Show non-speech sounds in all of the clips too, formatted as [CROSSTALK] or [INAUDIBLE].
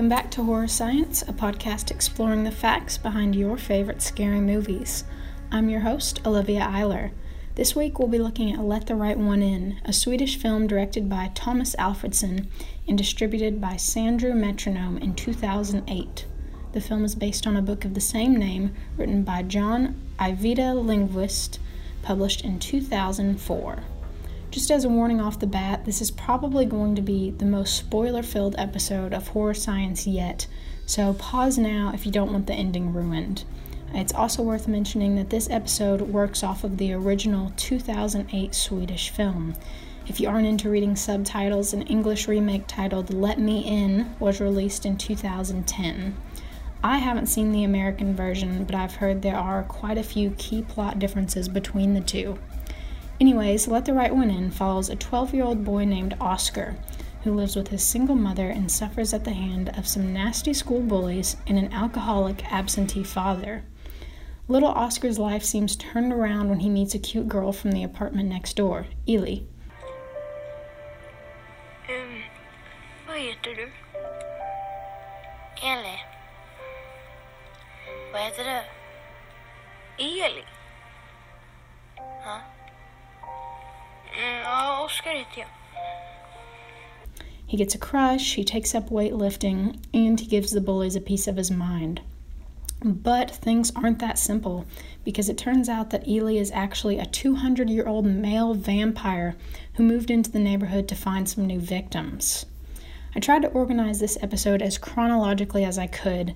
Welcome back to Horror Science, a podcast exploring the facts behind your favorite scary movies. I'm your host, Olivia Eiler. This week we'll be looking at Let the Right One In, a Swedish film directed by Tomas Alfredson and distributed by Sandrew Metronome in 2008. The film is based on a book of the same name written by John Ajvide Lindqvist, published in 2004. Just as a warning off the bat, this is probably going to be the most spoiler filled episode of Horror Science yet, so pause now if you don't want the ending ruined. It's also worth mentioning that this episode works off of the original 2008 Swedish film. If you aren't into reading subtitles, an English remake titled Let Me In was released in 2010. I haven't seen the American version, but I've heard there are quite a few key plot differences between the two. Anyways, Let the Right One In follows a 12 year old boy named Oscar who lives with his single mother and suffers at the hand of some nasty school bullies and an alcoholic absentee father. Little Oscar's life seems turned around when he meets a cute girl from the apartment next door, Eli. Um, vad heter du? Eli. Vad heter du? Eli? Heter jag. He gets a crush, he takes up weightlifting, and he gives the bullies a piece of his mind. But things aren't that simple because it turns out that Eli is actually a 200 year old male vampire who moved into the neighborhood to find some new victims. I tried to organize this episode as chronologically as I could,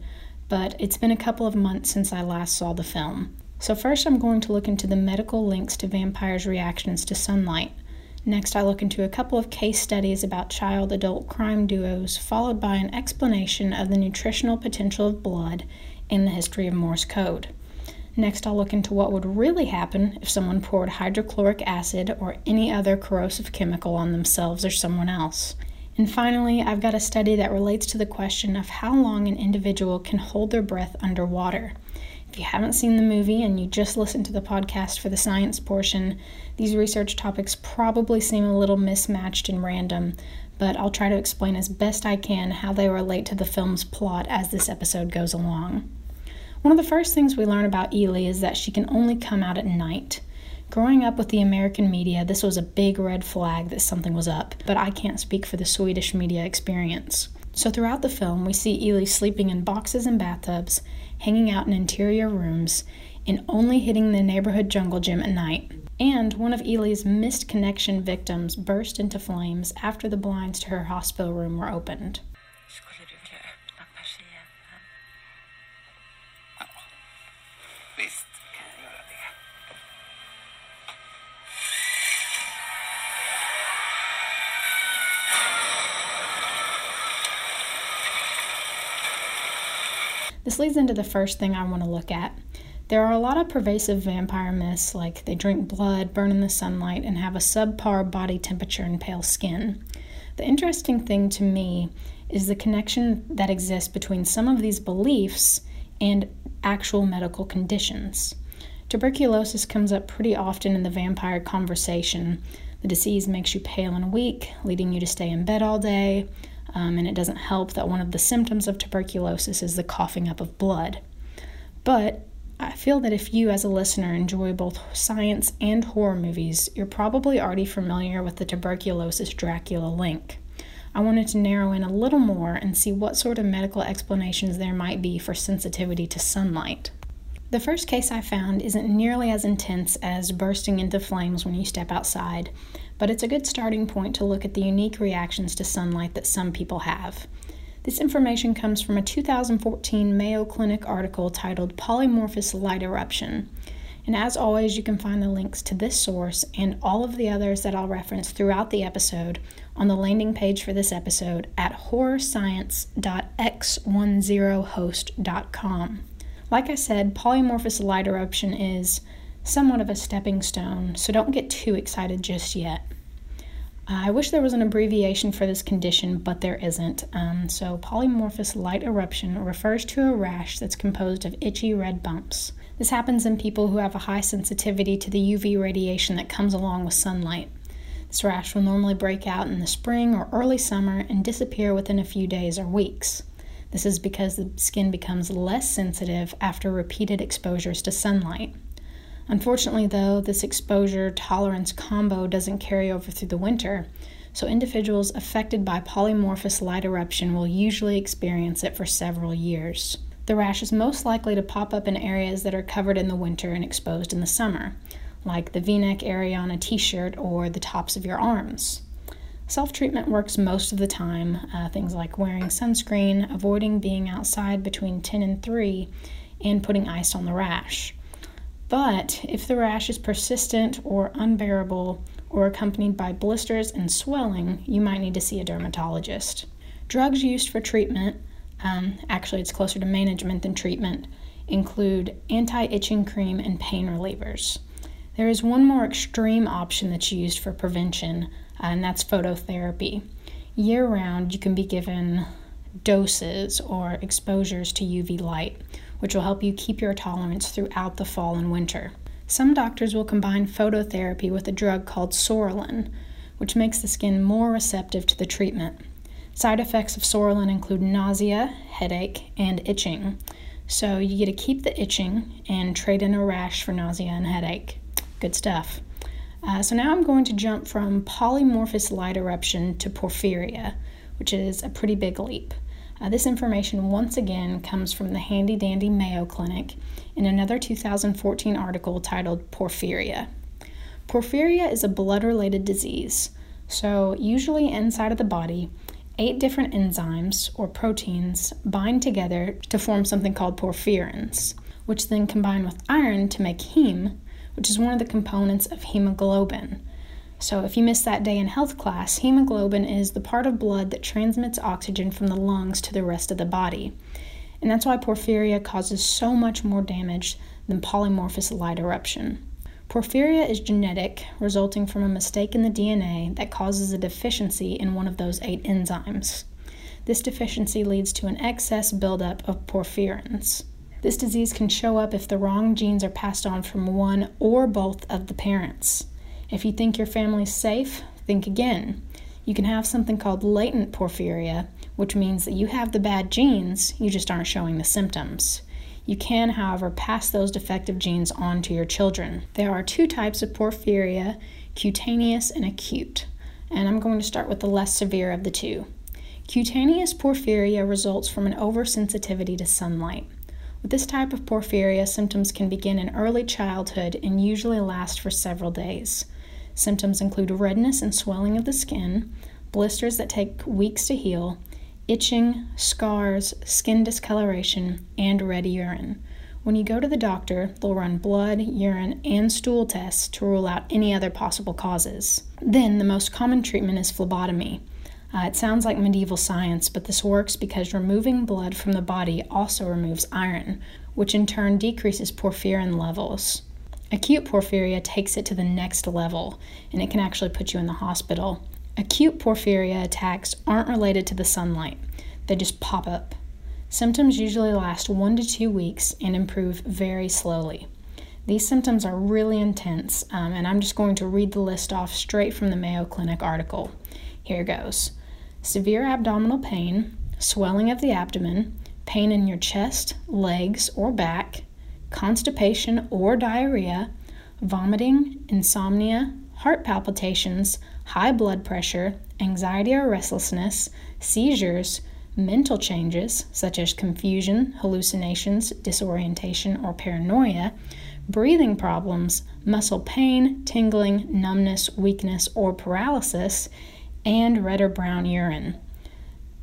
but it's been a couple of months since I last saw the film. So, first, I'm going to look into the medical links to vampires' reactions to sunlight. Next, I look into a couple of case studies about child adult crime duos, followed by an explanation of the nutritional potential of blood in the history of Morse code. Next, I'll look into what would really happen if someone poured hydrochloric acid or any other corrosive chemical on themselves or someone else. And finally, I've got a study that relates to the question of how long an individual can hold their breath underwater. If you haven't seen the movie and you just listened to the podcast for the science portion, these research topics probably seem a little mismatched and random, but I'll try to explain as best I can how they relate to the film's plot as this episode goes along. One of the first things we learn about Eli is that she can only come out at night. Growing up with the American media, this was a big red flag that something was up, but I can't speak for the Swedish media experience. So, throughout the film, we see Eli sleeping in boxes and bathtubs, hanging out in interior rooms, and only hitting the neighborhood jungle gym at night. And one of Eli's missed connection victims burst into flames after the blinds to her hospital room were opened. This leads into the first thing I want to look at. There are a lot of pervasive vampire myths, like they drink blood, burn in the sunlight, and have a subpar body temperature and pale skin. The interesting thing to me is the connection that exists between some of these beliefs and actual medical conditions. Tuberculosis comes up pretty often in the vampire conversation. The disease makes you pale and weak, leading you to stay in bed all day, um, and it doesn't help that one of the symptoms of tuberculosis is the coughing up of blood. But I feel that if you, as a listener, enjoy both science and horror movies, you're probably already familiar with the tuberculosis Dracula link. I wanted to narrow in a little more and see what sort of medical explanations there might be for sensitivity to sunlight. The first case I found isn't nearly as intense as bursting into flames when you step outside, but it's a good starting point to look at the unique reactions to sunlight that some people have. This information comes from a 2014 Mayo Clinic article titled Polymorphous Light Eruption. And as always, you can find the links to this source and all of the others that I'll reference throughout the episode on the landing page for this episode at horrorscience.x10host.com. Like I said, polymorphous light eruption is somewhat of a stepping stone, so don't get too excited just yet. I wish there was an abbreviation for this condition, but there isn't. Um, so, polymorphous light eruption refers to a rash that's composed of itchy red bumps. This happens in people who have a high sensitivity to the UV radiation that comes along with sunlight. This rash will normally break out in the spring or early summer and disappear within a few days or weeks. This is because the skin becomes less sensitive after repeated exposures to sunlight. Unfortunately, though, this exposure tolerance combo doesn't carry over through the winter, so individuals affected by polymorphous light eruption will usually experience it for several years. The rash is most likely to pop up in areas that are covered in the winter and exposed in the summer, like the v neck area on a t shirt or the tops of your arms. Self treatment works most of the time, uh, things like wearing sunscreen, avoiding being outside between 10 and 3, and putting ice on the rash. But if the rash is persistent or unbearable or accompanied by blisters and swelling, you might need to see a dermatologist. Drugs used for treatment, um, actually, it's closer to management than treatment, include anti itching cream and pain relievers. There is one more extreme option that's used for prevention, and that's phototherapy. Year round, you can be given doses or exposures to UV light, which will help you keep your tolerance throughout the fall and winter. Some doctors will combine phototherapy with a drug called psoralen, which makes the skin more receptive to the treatment. Side effects of psoralen include nausea, headache, and itching. So you get to keep the itching and trade in a rash for nausea and headache. Good stuff. Uh, so now I'm going to jump from polymorphous light eruption to porphyria, which is a pretty big leap. Uh, this information once again comes from the handy dandy Mayo Clinic in another 2014 article titled Porphyria. Porphyria is a blood related disease. So, usually inside of the body, eight different enzymes or proteins bind together to form something called porphyrins, which then combine with iron to make heme, which is one of the components of hemoglobin. So, if you missed that day in health class, hemoglobin is the part of blood that transmits oxygen from the lungs to the rest of the body. And that's why porphyria causes so much more damage than polymorphous light eruption. Porphyria is genetic, resulting from a mistake in the DNA that causes a deficiency in one of those eight enzymes. This deficiency leads to an excess buildup of porphyrins. This disease can show up if the wrong genes are passed on from one or both of the parents. If you think your family's safe, think again. You can have something called latent porphyria, which means that you have the bad genes, you just aren't showing the symptoms. You can, however, pass those defective genes on to your children. There are two types of porphyria cutaneous and acute, and I'm going to start with the less severe of the two. Cutaneous porphyria results from an oversensitivity to sunlight. With this type of porphyria, symptoms can begin in early childhood and usually last for several days. Symptoms include redness and swelling of the skin, blisters that take weeks to heal, itching, scars, skin discoloration, and red urine. When you go to the doctor, they'll run blood, urine, and stool tests to rule out any other possible causes. Then, the most common treatment is phlebotomy. Uh, it sounds like medieval science, but this works because removing blood from the body also removes iron, which in turn decreases porphyrin levels. Acute porphyria takes it to the next level, and it can actually put you in the hospital. Acute porphyria attacks aren't related to the sunlight, they just pop up. Symptoms usually last one to two weeks and improve very slowly. These symptoms are really intense, um, and I'm just going to read the list off straight from the Mayo Clinic article. Here goes severe abdominal pain, swelling of the abdomen, pain in your chest, legs, or back, constipation or diarrhea, vomiting, insomnia, heart palpitations, high blood pressure, anxiety or restlessness, seizures, mental changes such as confusion, hallucinations, disorientation, or paranoia, breathing problems, muscle pain, tingling, numbness, weakness, or paralysis, and red or brown urine.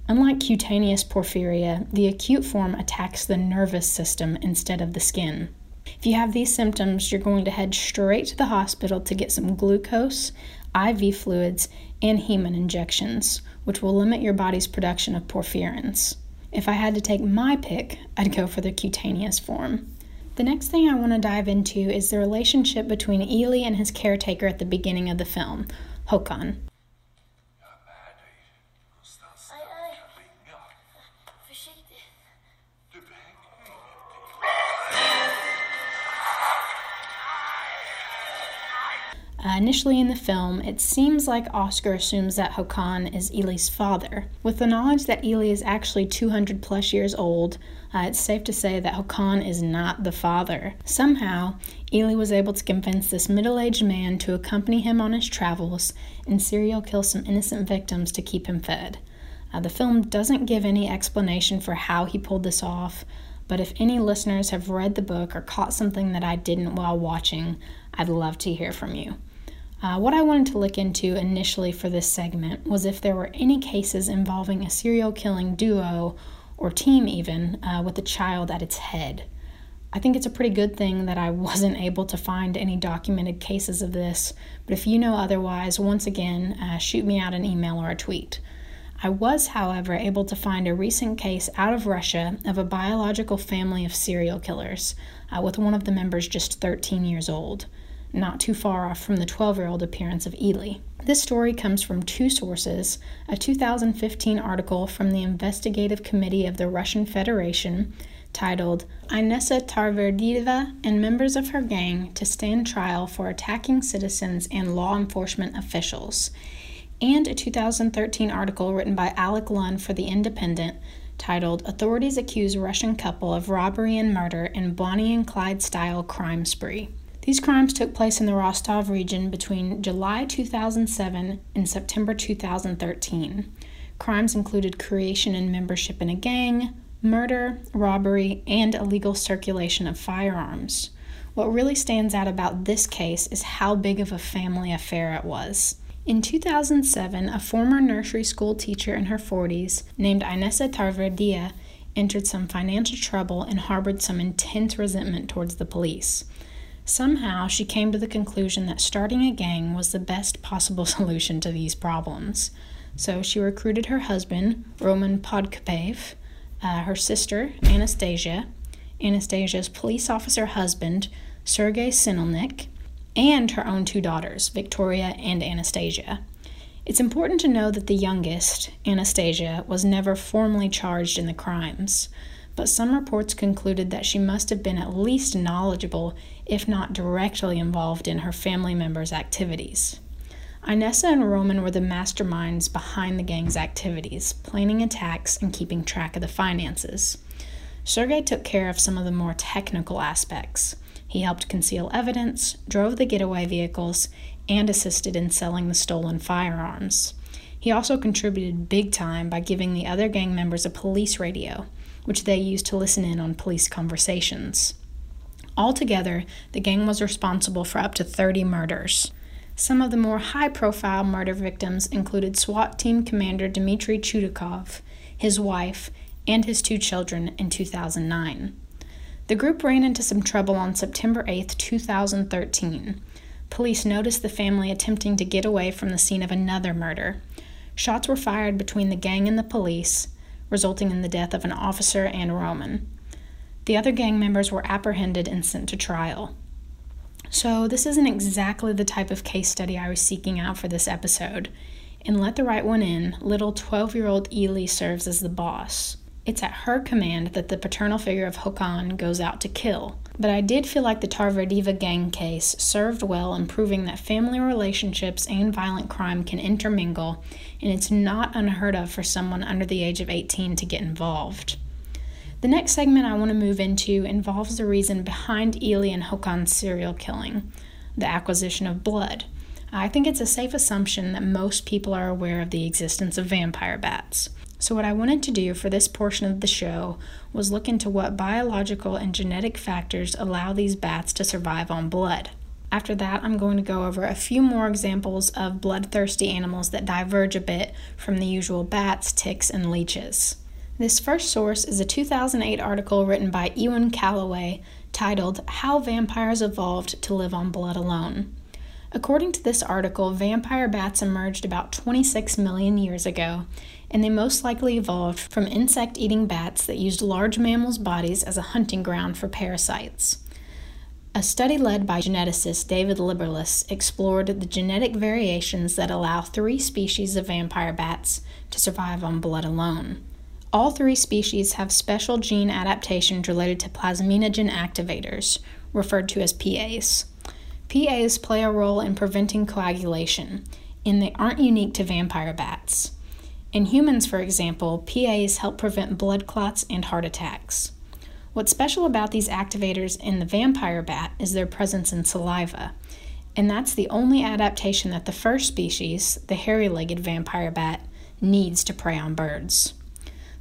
Unlike cutaneous porphyria, the acute form attacks the nervous system instead of the skin. If you have these symptoms, you're going to head straight to the hospital to get some glucose, IV fluids, and hemin injections, which will limit your body's production of porphyrins. If I had to take my pick, I'd go for the cutaneous form. The next thing I want to dive into is the relationship between Eli and his caretaker at the beginning of the film, Håkan. Uh, initially in the film, it seems like Oscar assumes that Håkan is Eli's father. With the knowledge that Eli is actually 200 plus years old, uh, it's safe to say that Håkan is not the father. Somehow, Eli was able to convince this middle aged man to accompany him on his travels and serial kill some innocent victims to keep him fed. Uh, the film doesn't give any explanation for how he pulled this off, but if any listeners have read the book or caught something that I didn't while watching, I'd love to hear from you. Uh, what I wanted to look into initially for this segment was if there were any cases involving a serial killing duo or team, even uh, with a child at its head. I think it's a pretty good thing that I [LAUGHS] wasn't able to find any documented cases of this, but if you know otherwise, once again, uh, shoot me out an email or a tweet. I was, however, able to find a recent case out of Russia of a biological family of serial killers, uh, with one of the members just 13 years old not too far off from the 12 year old appearance of Eli. This story comes from two sources a 2015 article from the Investigative Committee of the Russian Federation titled Inessa Tarverdieva and members of her gang to stand trial for attacking citizens and law enforcement officials, and a 2013 article written by Alec Luhn for The Independent titled Authorities Accuse Russian Couple of Robbery and Murder in Bonnie and Clyde Style Crime Spree. These crimes took place in the Rostov region between July 2007 and September 2013. Crimes included creation and membership in a gang, murder, robbery, and illegal circulation of firearms. What really stands out about this case is how big of a family affair it was. In 2007, a former nursery school teacher in her 40s named Inessa Tarverdieva entered some financial trouble and harbored some intense resentment towards the police. Somehow, she came to the conclusion that starting a gang was the best possible [LAUGHS] solution to these problems. So she recruited her husband, Roman Podkopev, uh, her sister, Anastasia, Anastasia's police officer husband, Sergei Sinelnik, and her own two daughters, Victoria and Anastasia. It's important to know that the youngest, Anastasia, was never formally charged in the crimes but some reports concluded that she must have been at least knowledgeable, if not directly involved in her family members' activities. Inessa and Roman were the masterminds behind the gang's activities, planning attacks and keeping track of the finances. Sergei took care of some of the more technical aspects. He helped conceal evidence, drove the getaway vehicles, and assisted in selling the stolen firearms. He also contributed big time by giving the other gang members a police radio, which they used to listen in on police conversations. Altogether, the gang was responsible for up to 30 murders. Some of the more high profile murder victims included SWAT team commander Dmitry Chudakov, his wife, and his two children in 2009. The group ran into some trouble on September 8, 2013. Police noticed the family attempting to get away from the scene of another murder. Shots were fired between the gang and the police, resulting in the death of an officer and Roman. The other gang members were apprehended and sent to trial. So, this isn't exactly the type of case study I was seeking out for this episode. In Let the Right One In, little 12 year old Eli serves as the boss. It's at her command that the paternal figure of Håkan goes out to kill. But I did feel like the Tarverdieva gang case served well in proving that family relationships and violent crime can intermingle, and it's not unheard of for someone under the age of 18 to get involved. The next segment I want to move into involves the reason behind Eli and Håkan's serial killing the acquisition of blood. I think it's a safe assumption that most people are aware of the existence of vampire bats. So, what I wanted to do for this portion of the show was look into what biological and genetic factors allow these bats to survive on blood. After that, I'm going to go over a few more examples of bloodthirsty animals that diverge a bit from the usual bats, ticks, and leeches. This first source is a 2008 article written by Ewan Callaway titled How Vampires Evolved to Live on Blood Alone. According to this article, vampire bats emerged about 26 million years ago and they most likely evolved from insect eating bats that used large mammals' bodies as a hunting ground for parasites. A study led by geneticist David Liberles explored the genetic variations that allow three species of vampire bats to survive on blood alone. All three species have special gene adaptations related to plasminogen activators, referred to as PAs. PAs play a role in preventing coagulation, and they aren't unique to vampire bats. In humans, for example, PAs help prevent blood clots and heart attacks. What's special about these activators in the vampire bat is their presence in saliva, and that's the only adaptation that the first species, the hairy legged vampire bat, needs to prey on birds.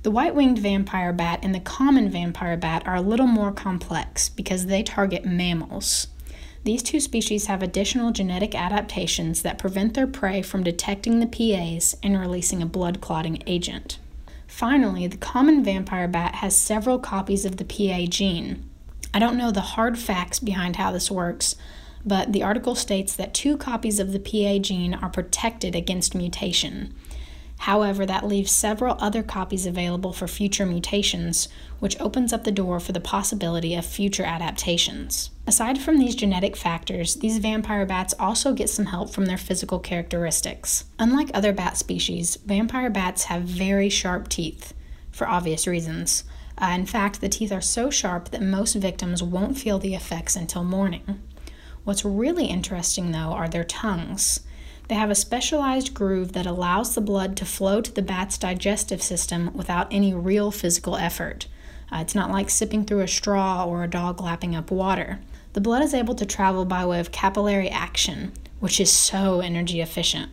The white winged vampire bat and the common vampire bat are a little more complex because they target mammals. These two species have additional genetic adaptations that prevent their prey from detecting the PAs and releasing a blood clotting agent. Finally, the common vampire bat has several copies of the PA gene. I don't know the hard facts behind how this works, but the article states that two copies of the PA gene are protected against mutation. However, that leaves several other copies available for future mutations, which opens up the door for the possibility of future adaptations. Aside from these genetic factors, these vampire bats also get some help from their physical characteristics. Unlike other bat species, vampire bats have very sharp teeth, for obvious reasons. Uh, in fact, the teeth are so sharp that most victims won't feel the effects until morning. What's really interesting, though, are their tongues. They have a specialized groove that allows the blood to flow to the bat's digestive system without any real physical effort. Uh, it's not like sipping through a straw or a dog lapping up water. The blood is able to travel by way of capillary action, which is so energy efficient.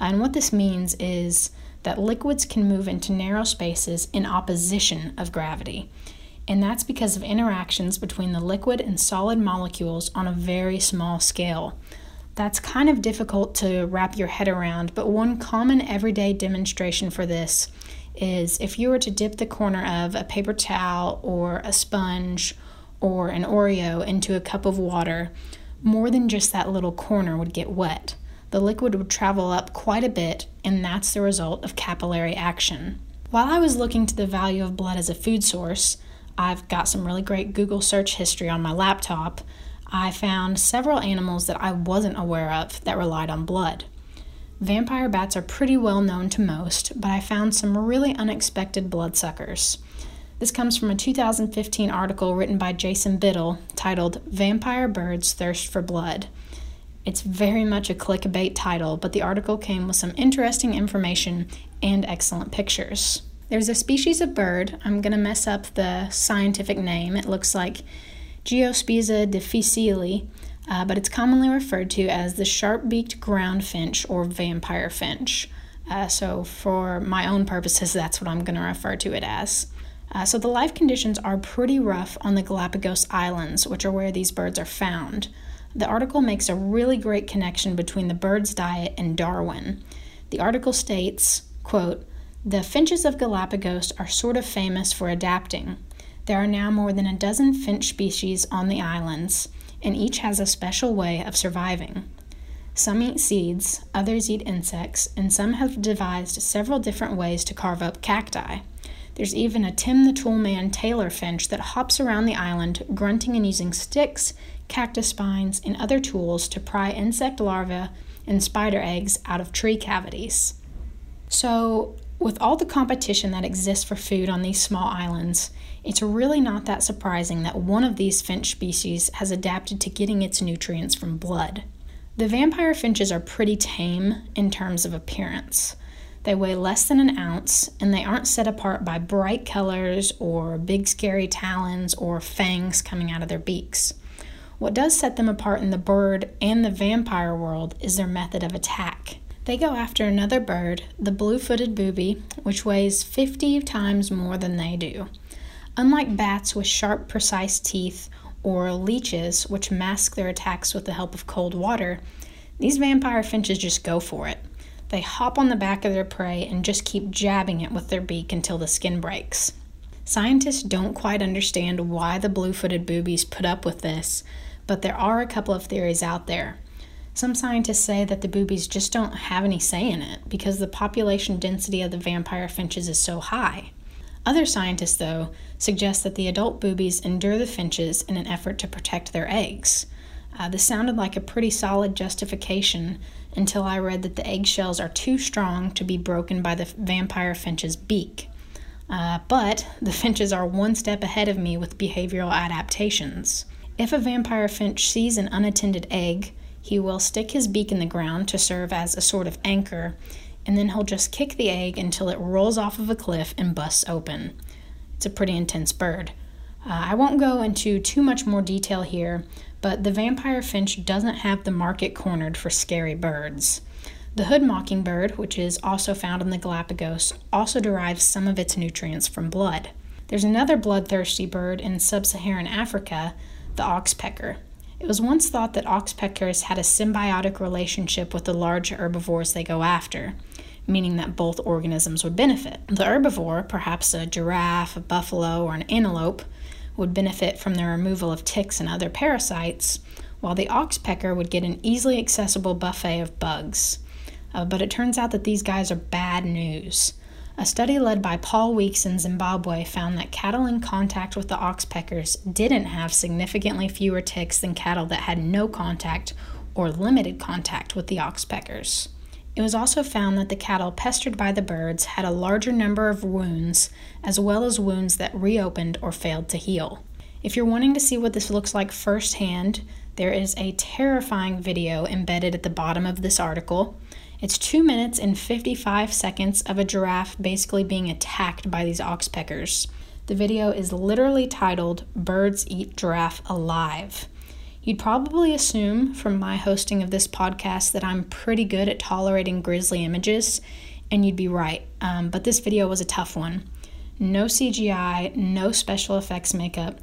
Uh, and what this means is that liquids can move into narrow spaces in opposition of gravity. And that's because of interactions between the liquid and solid molecules on a very small scale. That's kind of difficult to wrap your head around, but one common everyday demonstration for this is if you were to dip the corner of a paper towel or a sponge or an Oreo into a cup of water, more than just that little corner would get wet. The liquid would travel up quite a bit, and that's the result of capillary action. While I was looking to the value of blood as a food source, I've got some really great Google search history on my laptop I found several animals that I wasn't aware of that relied on blood. Vampire bats are pretty well known to most, but I found some really unexpected bloodsuckers. This comes from a 2015 article written by Jason Bittel titled Vampire Birds Thirst for Blood. It's very much a clickbait title, but the article came with some interesting information and excellent pictures. There's a species of bird, I'm to mess up the scientific name. It looks like Geospiza difficile, uh, but it's commonly referred to as the sharp beaked ground finch or vampire finch. Uh, so, for my own purposes, [LAUGHS] that's what I'm going to refer to it as. Uh, so, the life conditions are pretty rough on the Galapagos Islands, which are where these birds are found. The article makes a really great connection between the bird's diet and Darwin. The article states, quote, the finches of Galapagos are sort of famous for adapting. There are now more than a dozen finch species on the islands, and each has a special way of surviving. Some eat seeds, others eat insects, and some have devised several different ways to carve up cacti. There's even a Tim the Toolman Taylor finch that hops around the island, grunting and using sticks, cactus spines, and other tools to pry insect larvae and spider eggs out of tree cavities. So, with all the competition that exists for food on these small islands, it's really not that surprising that one of these finch species has adapted to getting its nutrients from blood. The vampire finches are pretty tame in terms of appearance. They weigh less than an ounce and they aren't set apart by bright colors or big scary talons or fangs coming out of their beaks. What does set them apart in the bird and the vampire world is their method of attack. They go after another bird, the blue footed booby, which weighs 50 times more than they do. Unlike bats with sharp, precise teeth or leeches, which mask their attacks with the help of cold water, these vampire finches just go for it. They hop on the back of their prey and just keep jabbing it with their beak until the skin breaks. Scientists don't quite understand why the blue footed boobies put up with this, but there are a couple of theories out there. Some scientists say that the boobies just don't have any say in it because the population density of the vampire finches is so high. Other scientists, though, suggest that the adult boobies endure the finches in an effort to protect their eggs. Uh, this sounded like a pretty solid justification until I read that the eggshells are too strong to be broken by the vampire finch's beak. Uh, but the finches are one step ahead of me with behavioral adaptations. If a vampire finch sees an unattended egg, he will stick his beak in the ground to serve as a sort of anchor, and then he'll just kick the egg until it rolls off of a cliff and busts open. It's a pretty intense bird. Uh, I won't go into too much more detail here, but the vampire finch doesn't have the market cornered for scary birds. The hood mockingbird, which is also found in the Galapagos, also derives some of its nutrients from blood. There's another bloodthirsty bird in sub Saharan Africa, the oxpecker. It was once thought that oxpeckers had a symbiotic relationship with the large herbivores they go after, meaning that both organisms would benefit. The herbivore, perhaps a giraffe, a buffalo, or an antelope, would benefit from the removal of ticks and other parasites, while the oxpecker would get an easily accessible buffet of bugs. Uh, but it turns out that these guys are bad news. A study led by Paul Weeks in Zimbabwe found that cattle in contact with the oxpeckers didn't have significantly fewer ticks than cattle that had no contact or limited contact with the oxpeckers. It was also found that the cattle pestered by the birds had a larger number of wounds, as well as wounds that reopened or failed to heal. If you're wanting to see what this looks like firsthand, there is a terrifying video embedded at the bottom of this article. It's 2 minutes and 55 seconds of a giraffe basically being attacked by these oxpeckers. The video is literally titled Birds Eat Giraffe Alive. You'd probably assume from my hosting of this podcast that I'm pretty good at tolerating grisly images, and you'd be right. Um, but this video was a tough one. No CGI, no special effects makeup,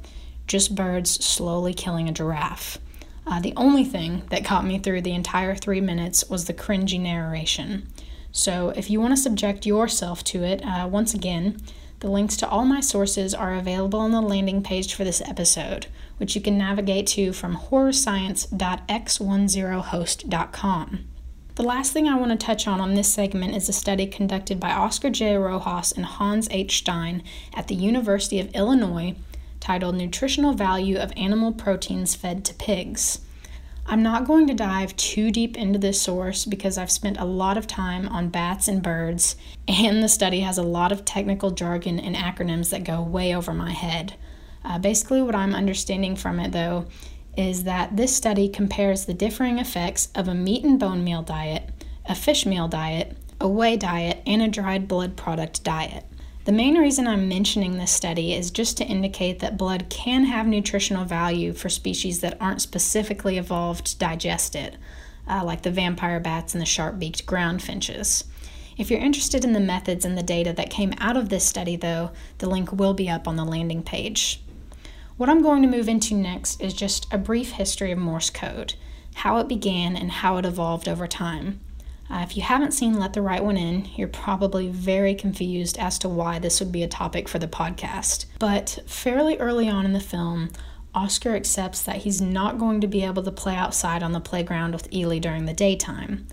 just birds slowly killing a giraffe. Uh, the only thing that caught me through the entire three minutes was the cringy narration. So, if you want to subject yourself to it, uh, once again, the links to all my sources are available on the landing page for this episode, which you can navigate to from horrorscience.x10host.com. The last thing I want to touch on on this segment is a study conducted by Oscar J. Rojas and Hans H. Stein at the University of Illinois titled Nutritional Value of Animal Proteins Fed to Pigs. I'm not going to dive too deep into this source because I've spent a lot of time on bats and birds, and the study has a lot of technical jargon and acronyms that go way over my head. Uh, basically, what I'm understanding from it, though, is that this study compares the differing effects of a meat and bone meal diet, a fish meal diet, a whey diet, and a dried blood product diet. The main reason I'm mentioning this study is just to indicate that blood can have nutritional value for species that aren't specifically evolved to digest it, uh, like the vampire bats and the sharp beaked ground finches. If you're interested in the methods and the data that came out of this study, though, the link will be up on the landing page. What I'm going to move into next is just a brief history of Morse code, how it began, and how it evolved over time. Uh, if you haven't seen Let the Right One In, you're probably very confused as to why this would be a topic for the podcast. But fairly early on in the film, Oscar accepts that he's not going to be able to play outside on the playground with Eli during the daytime.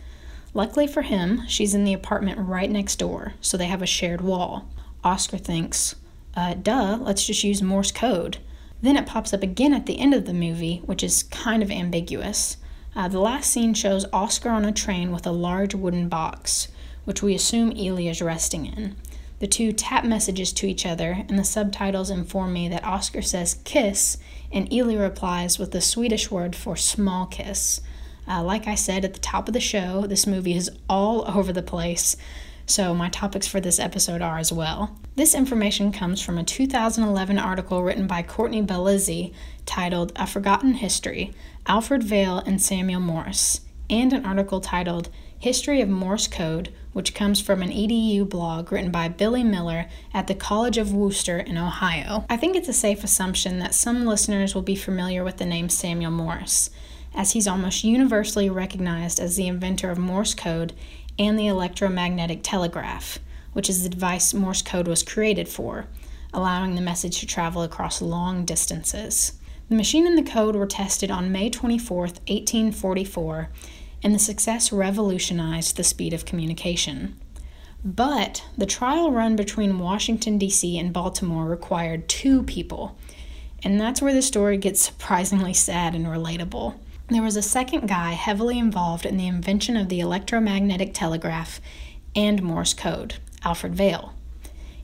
Luckily for him, she's in the apartment right next door, so they have a shared wall. Oscar thinks, uh, duh, let's just use Morse code. Then it pops up again at the end of the movie, which is kind of ambiguous. Uh, the last scene shows Oscar on a train with a large wooden box, which we assume Eli is resting in. The two tap messages to each other, and the subtitles inform me that Oscar says kiss, and Eli replies with the Swedish word for small kiss. Uh, like I said at the top of the show, this movie is all [LAUGHS] over the place, so my topics for this episode are as well. This information comes from a 2011 article written by Courtney Bellizzi titled A Forgotten History Alfred Vail and Samuel Morse, and an article titled History of Morse Code, which comes from an EDU blog written by Billy Miller at the College of Wooster in Ohio. I think it's a safe assumption that some listeners will be familiar with the name Samuel Morse, as he's almost universally recognized as the inventor of Morse code and the electromagnetic telegraph, which is the device Morse code was created for, allowing the message to travel across long distances. The machine and the code were tested on May 24, 1844, and the success revolutionized the speed of communication. But the trial run between Washington, D.C. and Baltimore required two people, and that's where the story gets surprisingly sad and relatable. There was a second guy heavily involved in the invention of the electromagnetic telegraph and Morse code, Alfred Vail.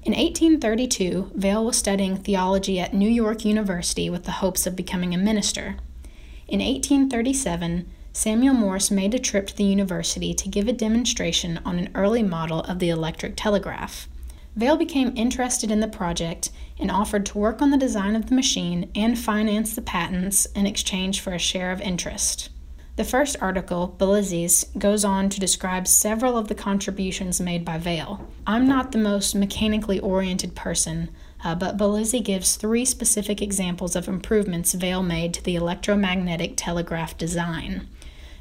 In 1832, Vail was studying theology at New York University with the hopes of becoming a minister. In 1837, Samuel Morse made a trip to the university to give a demonstration on an early model of the electric telegraph. Vail became interested in the project and offered to work on the design of the machine and finance the patents in exchange for a share of interest. The first article, Bellizzi's, goes on to describe several of the contributions made by Vail. I'm not the most mechanically oriented person, uh, but Bellizzi gives three specific examples of improvements Vail made to the electromagnetic telegraph design.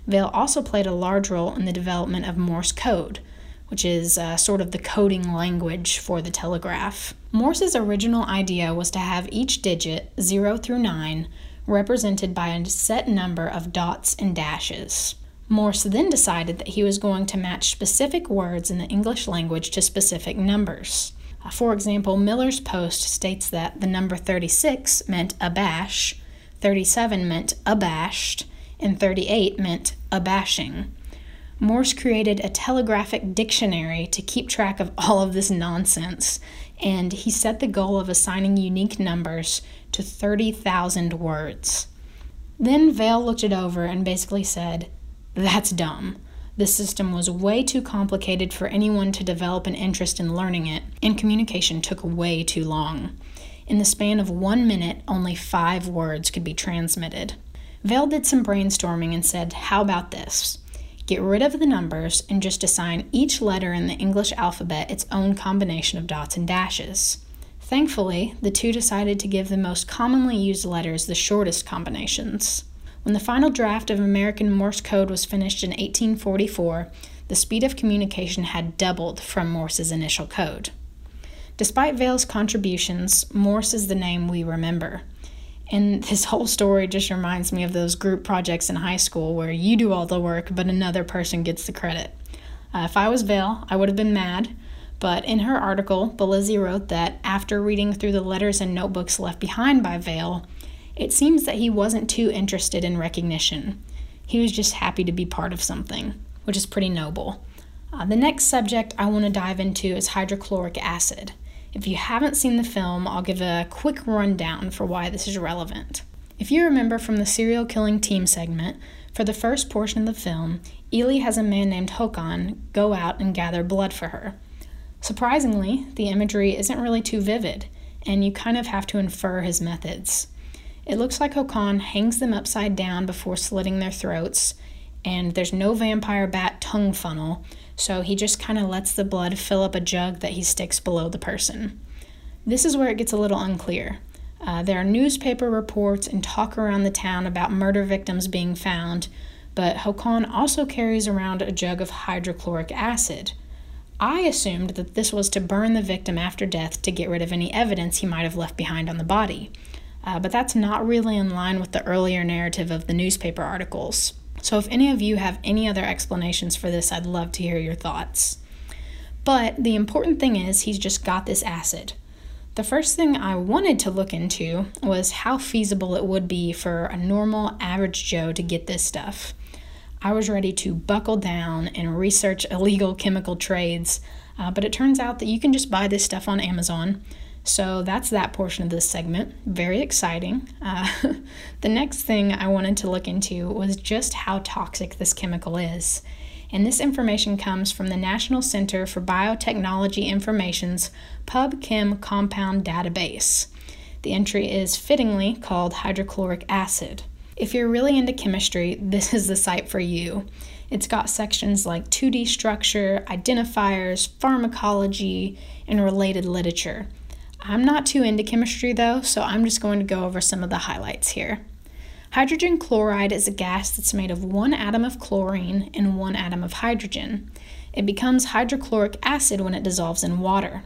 Vail also played a large role in the development of Morse code, which is uh, sort of the coding language for the telegraph. Morse's original idea was to have each digit, 0 through 9, represented by a set number of dots and dashes. Morse then decided that he was going to match specific words in the English language to specific numbers. Uh, for example, Miller's Post states that the number 36 meant abash, 37 meant abashed, and 38 meant abashing. Morse created a telegraphic dictionary to keep track of all of this nonsense, and he set the goal of assigning unique numbers to 30,000 words. Then Vail looked it over and basically said, That's dumb. The system was way too complicated for anyone to develop an interest in learning it, and communication took way too long. In the span of one minute, only five words could be transmitted. Vail did some brainstorming and said, How about this? Get rid of the numbers and just assign each letter in the English alphabet its own combination of dots and dashes. Thankfully, the two decided to give the most commonly used letters the shortest combinations. When the final draft of American Morse code was finished in 1844, the speed of communication had doubled from Morse's initial code. Despite Vail's contributions, Morse is the name we remember. And this whole story just reminds me of those group projects in high school where you do all the work, but another person gets the credit. Uh, if I was Vail, I would have been mad, but in her article, Bellizzi wrote that after reading through the letters and notebooks left behind by Vail, it seems that he wasn't too interested in recognition. He was just happy to be part of something, which is pretty noble. Uh, the next subject I want to dive into is hydrochloric acid. If you haven't seen the film, I'll give a quick rundown for why this is relevant. If you remember from the serial killing team segment, for the first portion of the film, Eli has a man named Håkan go out and gather blood for her. Surprisingly, the imagery isn't really too vivid, and you kind of have to infer his methods. It looks like Håkan hangs them upside down before slitting their throats, and there's no vampire bat tongue funnel, so he just kind of lets the blood fill up a jug that he sticks below the person. This is where it gets a little unclear. Uh, there are newspaper reports and talk around the town about murder victims being found, but Håkan also carries around a jug of hydrochloric acid, I assumed that this was to burn the victim after death to get rid of any evidence he might have left behind on the body. Uh, but that's not really in line with the earlier narrative of the newspaper articles. So, if any of you have any other explanations for this, I'd love to hear your thoughts. But the important thing is, he's just got this acid. The first thing I wanted to look into was how feasible it would be for a normal, average Joe to get this stuff. I was ready to buckle down and research illegal chemical trades, uh, but it turns out that you can just buy this stuff on Amazon. So that's that portion of this segment. Very exciting. Uh, [LAUGHS] the next thing I wanted to look into was just how toxic this chemical is. And this information comes from the National Center for Biotechnology Information's PubChem Compound Database. The entry is fittingly called hydrochloric acid. If you're really into chemistry, this is the site for you. It's got sections like 2D structure, identifiers, pharmacology, and related literature. I'm not too into chemistry though, so I'm just going to go over some of the highlights here. Hydrogen chloride is a gas that's made of one atom of chlorine and one atom of hydrogen. It becomes hydrochloric acid when it dissolves in water.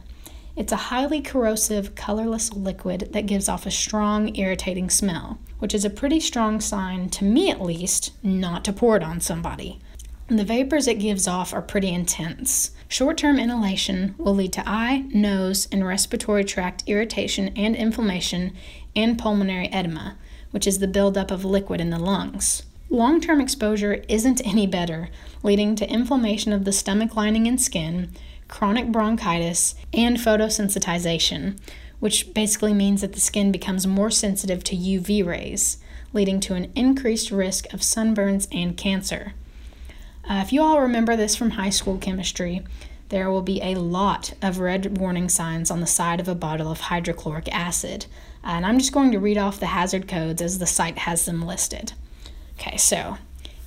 It's a highly corrosive, colorless liquid that gives off a strong, irritating smell, which is a pretty strong sign, to me at least, not to pour it on somebody. The vapors it gives off are pretty intense. Short term inhalation will lead to eye, nose, and respiratory tract irritation and inflammation and pulmonary edema, which is the buildup of liquid in the lungs. Long term exposure isn't any better, leading to inflammation of the stomach lining and skin, chronic bronchitis, and photosensitization, which basically means that the skin becomes more sensitive to UV rays, leading to an increased risk of sunburns and cancer. Uh, if you all remember this from high school chemistry, there will be a lot of red warning signs on the side of a bottle of hydrochloric acid. Uh, and I'm just going to read off the hazard codes as the site has them listed. Okay, so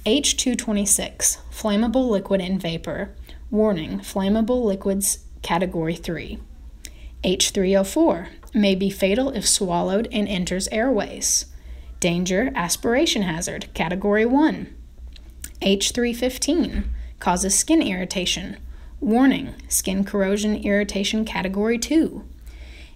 H226, flammable liquid and vapor. Warning, flammable liquids category 3. H304, may be fatal if swallowed and enters airways. Danger, aspiration hazard, category 1. H315 causes skin irritation. Warning skin corrosion irritation category 2.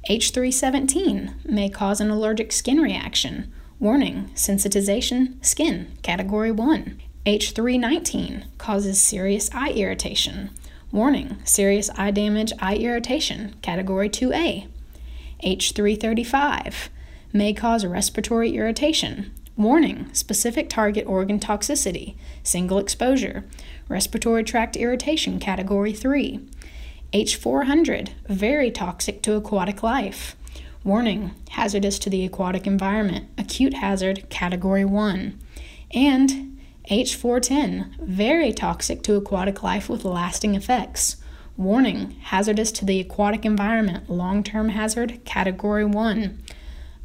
H317 may cause an allergic skin reaction. Warning sensitization skin category 1. H319 causes serious eye irritation. Warning serious eye damage, eye irritation category 2A. H335 may cause respiratory irritation. Warning specific target organ toxicity, single exposure, respiratory tract irritation, category 3. H400, very toxic to aquatic life. Warning hazardous to the aquatic environment, acute hazard, category 1. And H410, very toxic to aquatic life with lasting effects. Warning hazardous to the aquatic environment, long term hazard, category 1.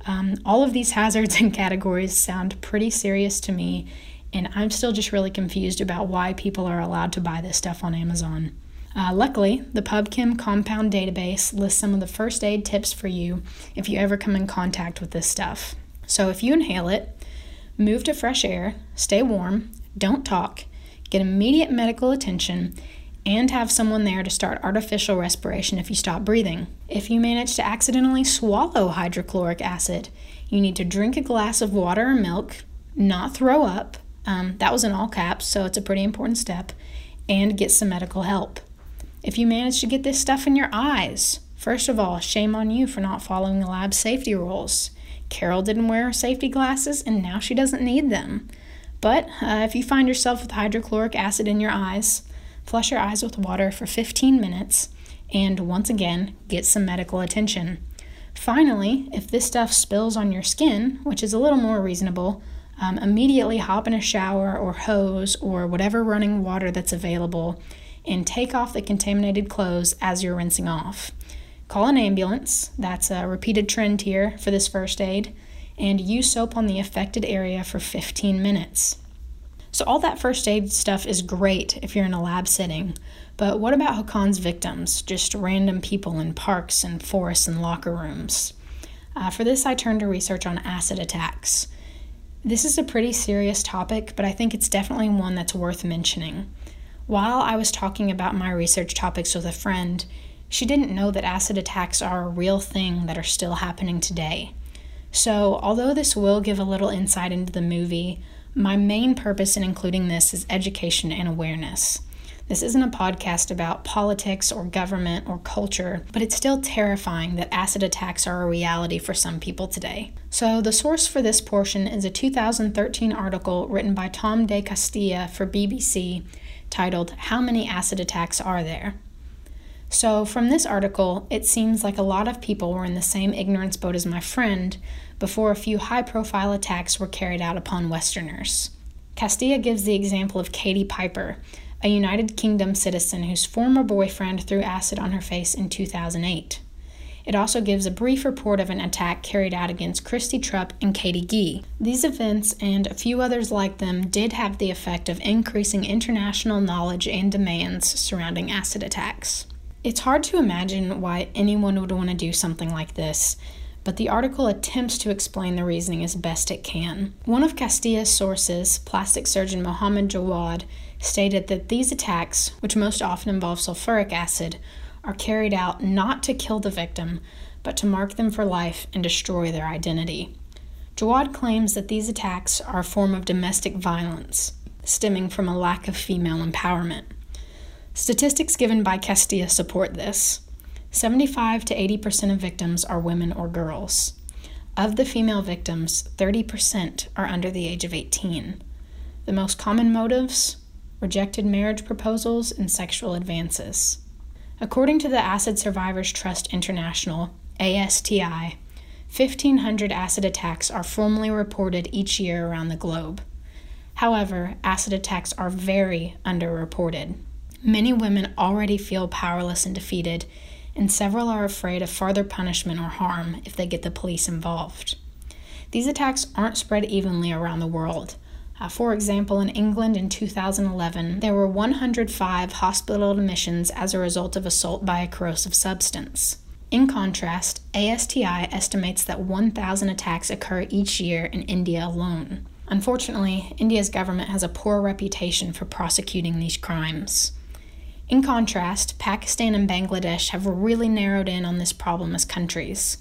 Um, all of these [LAUGHS] hazards and categories sound pretty serious to me, and I'm still just really confused about why people are allowed to buy this stuff on Amazon. Uh, luckily, the PubChem Compound Database lists some of the first aid tips for you if you ever come in contact with this stuff. So if you inhale it, move to fresh air, stay warm, don't talk, get immediate medical attention, and have someone there to start artificial respiration if you stop breathing. If you manage to accidentally swallow hydrochloric acid, you need to drink a glass of water or milk, not throw up. Um, that was in all caps, so it's a pretty important step, and get some medical help. If you manage to get this stuff in your eyes, first of all, shame on you for not following the lab safety rules. Carol didn't wear safety glasses, and now she doesn't need them. But uh, if you find yourself with hydrochloric acid in your eyes, Flush your eyes with water for 15 minutes and once again, get some medical attention. Finally, if this stuff spills on your skin, which is a little more reasonable, um, immediately hop in a shower or hose or whatever running water that's available and take off the contaminated clothes as you're rinsing off. Call an ambulance, that's a repeated trend here for this first aid, and use soap on the affected area for 15 minutes. So, all that first aid stuff is great if you're in a lab setting, but what about Håkan's victims, just random people in parks and forests and locker rooms? Uh, for this, I turned to research on acid attacks. This is a pretty serious topic, but I think it's definitely one that's worth mentioning. While I was talking about my research topics with a friend, she didn't know that acid attacks are a real thing that are still happening today. So, although this will give a little insight into the movie, my main purpose in including this is education and awareness. This isn't a podcast about politics or government or culture, but it's still terrifying that acid attacks are a reality for some people today. So, the source for this portion is a 2013 article written by Tom De Castella for BBC titled, How Many Acid Attacks Are There? So, from this article, it seems like a lot of people were in the same ignorance boat as my friend, before a few high profile attacks were carried out upon Westerners. Castella gives the example of Katie Piper, a United Kingdom citizen whose former boyfriend threw acid on her face in 2008. It also gives a brief report of an attack carried out against Kirstie Trup and Katie Gee. These events and a few others like them did have the effect of increasing international knowledge and demands surrounding acid attacks. It's hard to imagine why anyone would want to do something like this, but the article attempts to explain the reasoning as best it can. One of Castella's sources, plastic surgeon Mohammed Jawad, stated that these attacks, which most often involve sulfuric acid, are carried out not to kill the victim, but to mark them for life and destroy their identity. Jawad claims that these attacks are a form of domestic violence, stemming from a lack of female empowerment. Statistics given by Castella support this. 75 to 80% of victims are women or girls. Of the female victims, 30% are under the age of 18. The most common motives rejected marriage proposals and sexual advances. According to the Acid Survivors Trust International, ASTI, 1,500 acid attacks are formally reported each year around the globe. However, acid attacks are very underreported. Many women already feel powerless and defeated, and several are afraid of further punishment or harm if they get the police involved. These attacks aren't spread evenly around the world. Uh, for example, in England in 2011, there were 105 hospital admissions as a result of assault by a corrosive substance. In contrast, ASTI estimates that 1,000 attacks occur each year in India alone. Unfortunately, India's government has a poor reputation for prosecuting these crimes. In contrast, Pakistan and Bangladesh have really narrowed in on this problem as countries.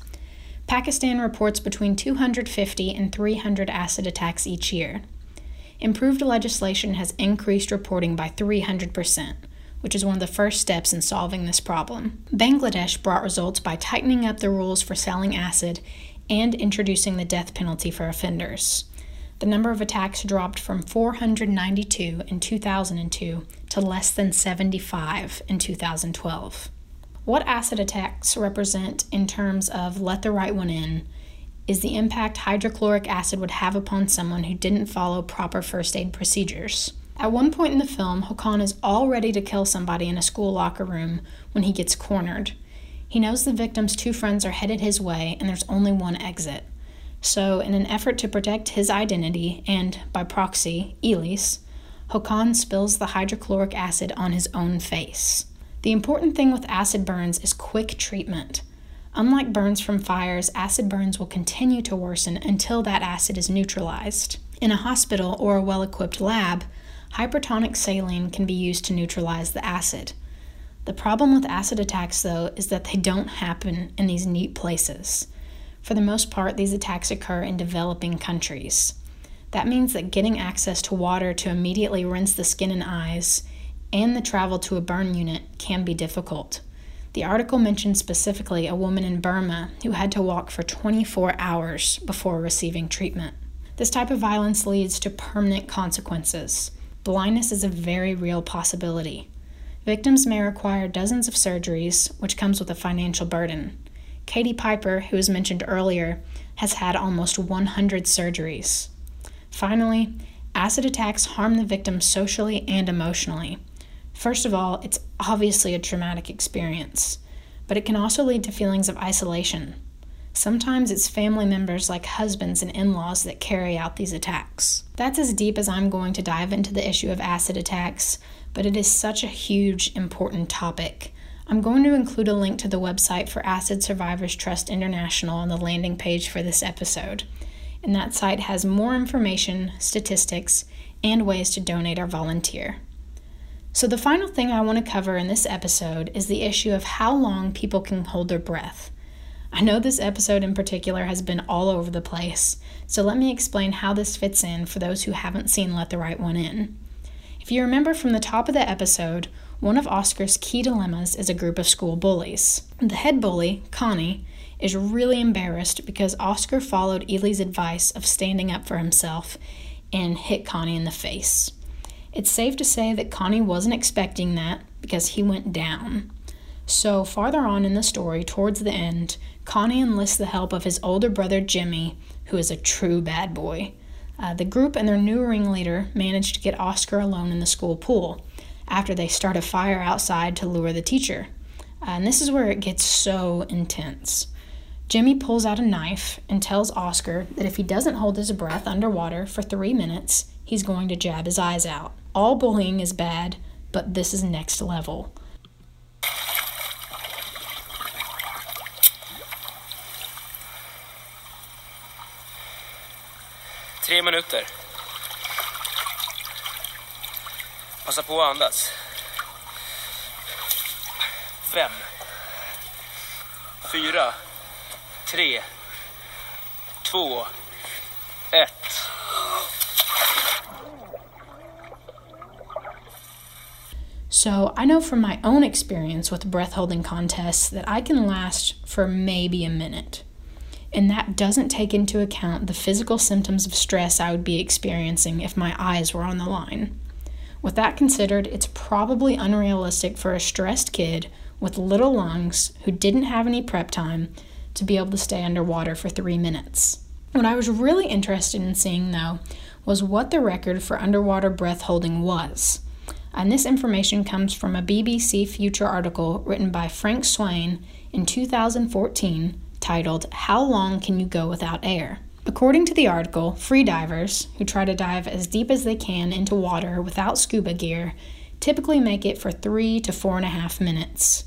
Pakistan reports between 250 and 300 acid attacks each year. Improved legislation has increased reporting by 300%, which is one of the first steps in solving this problem. Bangladesh brought results by tightening up the rules for selling acid and introducing the death penalty for offenders. The number of attacks dropped from 492 in 2002 to less than 75 in 2012. What acid attacks represent in terms of let the right one in is the impact hydrochloric acid would have upon someone who didn't follow proper first aid procedures. At one point in the film, Håkan is all ready to kill somebody in a school locker room when he gets cornered. He knows the victim's two friends are headed his way and there's only one exit. So, in an effort to protect his identity and, by proxy, Eli's, Håkan spills the hydrochloric acid on his own face. The important thing with acid burns is quick treatment. Unlike burns from fires, acid burns will continue to worsen until that acid is neutralized. In a hospital or a well equipped lab, hypertonic saline can be used to neutralize the acid. The problem with acid attacks, though, is that they don't happen in these neat places. For the most part, these attacks occur in developing countries. That means that getting access to water to immediately rinse the skin and eyes and the travel to a burn unit can be difficult. The article mentioned specifically a woman in Burma who had to walk for 24 hours before receiving treatment. This type of violence leads to permanent consequences. Blindness is a very real possibility. Victims may require dozens of surgeries, which comes with a financial burden. Katie Piper, who was mentioned earlier, has had almost 100 surgeries. Finally, acid attacks harm the victim socially and emotionally. First of all, it's obviously a traumatic experience, but it can also lead to feelings of isolation. Sometimes it's family members like husbands and in laws that carry out these attacks. That's as deep as I'm going to dive into the issue of acid attacks, but it is such a huge, important topic. I'm going to include a link to the website for Acid Survivors Trust International on the landing page for this episode. And that site has more information, statistics, and ways to donate or volunteer. So, the final thing I want to cover in this episode is the issue of how long people can hold their breath. I know this episode in particular has been all over the place, so let me explain how this fits in for those who haven't seen Let the Right One In. If you remember from the top of the episode, one of Oscar's key dilemmas is a group of school bullies. The head bully, Connie, is really embarrassed because Oscar followed Eli's advice of standing up for himself and hit Connie in the face. It's safe to say that Connie wasn't expecting that because he went down. So, farther on in the story, towards the end, Connie enlists the help of his older brother Jimmy, who is a true bad boy. Uh, the group and their new ringleader manage to get Oscar alone in the school pool after they start a fire outside to lure the teacher. Uh, and this is where it gets so intense. Jimmy pulls out a knife and tells Oscar that if he doesn't hold his breath underwater for three minutes, he's going to jab his eyes out. All bullying is bad, but this is next level. Tre minuter. Passa på att andas. Fem. Fyra. Tre. Två. Ett. So, I know from my own experience with breath holding contests that I can last for maybe a minute. And that doesn't take into account the physical symptoms of stress I would be experiencing if my eyes were on the line. With that considered, it's probably unrealistic for a stressed kid with little lungs who didn't have any prep time to be able to stay underwater for three minutes. What I was really interested in seeing, though, was what the record for underwater breath holding was. And this information comes from a BBC Future article written by Frank Swain in 2014 titled, How Long Can You Go Without Air? According to the article, freedivers, who try to dive as deep as they can into water without scuba gear, typically make it for three to four and a half minutes.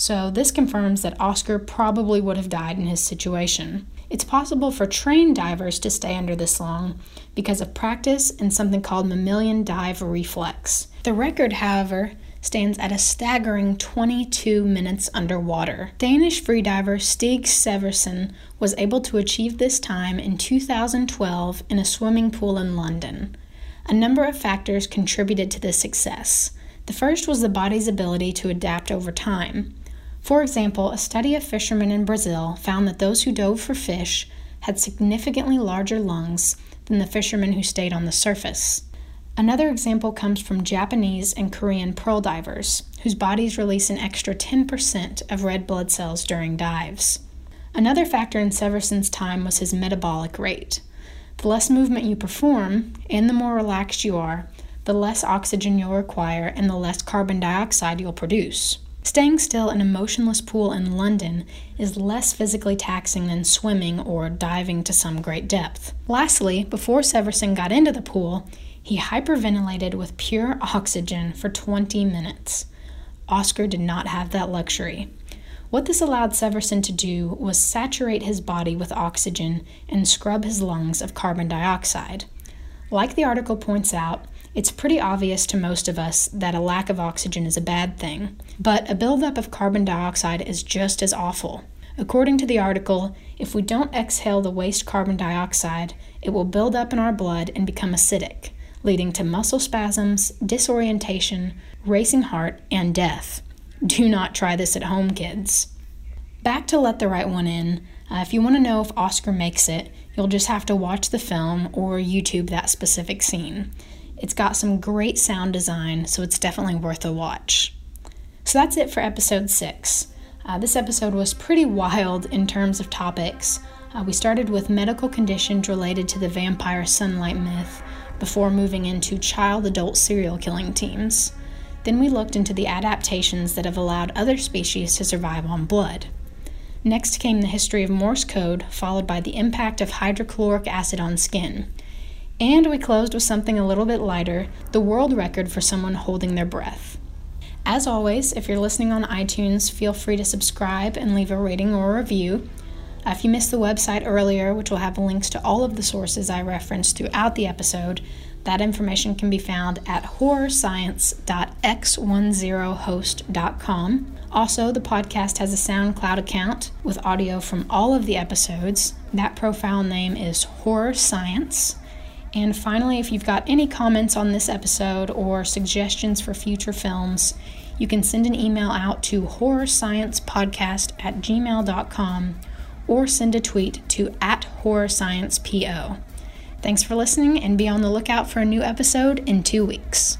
So, this confirms that Oscar probably would have died in his situation. It's possible for trained divers to stay under this long because of practice and something called mammalian dive reflex. The record, however, stands at a staggering 22 minutes underwater. Danish freediver Stig Severinsen was able to achieve this time in 2012 in a swimming pool in London. A number of factors contributed to this success. The first was the body's ability to adapt over time. For example, a study of fishermen in Brazil found that those who dove for fish had significantly larger lungs than the fishermen who stayed on the surface. Another example comes from Japanese and Korean pearl divers, whose bodies release an extra 10% of red blood cells during dives. Another factor in Severinsen's time was his metabolic rate. The less movement you perform, and the more relaxed you are, the less oxygen you'll require and the less carbon dioxide you'll produce. Staying still in a motionless pool in London is less physically taxing than swimming or diving to some great depth. Lastly, before Severinsen got into the pool, he hyperventilated with pure oxygen for 20 minutes. Oscar did not have that luxury. What this allowed Severinsen to do was saturate his body with oxygen and scrub his lungs of carbon dioxide. Like the article points out, it's pretty obvious to most of us that a lack of oxygen is a bad thing, but a buildup of carbon dioxide is just as awful. According to the article, if we don't exhale the waste carbon dioxide, it will build up in our blood and become acidic, leading to muscle spasms, disorientation, racing heart, and death. Do not try this at home, kids. Back to Let the Right One In. Uh, if you want to know if Oscar makes it, you'll just have to watch the film or YouTube that specific scene. It's got some great sound design, so it's definitely worth a watch. So that's it for episode six. Uh, this episode was pretty wild in terms of topics. Uh, we started with medical conditions related to the vampire sunlight myth before moving into child adult serial killing teams. Then we looked into the adaptations that have allowed other species to survive on blood. Next came the history of Morse code, followed by the impact of hydrochloric acid on skin. And we closed with something a little bit lighter the world record for someone holding their breath. As always, if you're listening on iTunes, feel free to subscribe and leave a rating or a review. If you missed the website earlier, which will have links to all of the sources I referenced throughout the episode, that information can be found at horrorscience.x10host.com. Also, the podcast has a SoundCloud account with audio from all of the episodes. That profile name is Horror Science. And finally, if you've got any comments on this episode or suggestions for future films, you can send an email out to horrorsciencepodcast at gmail.com or send a tweet to at horrorsciencepo. Thanks for listening and be on the lookout for a new episode in two weeks.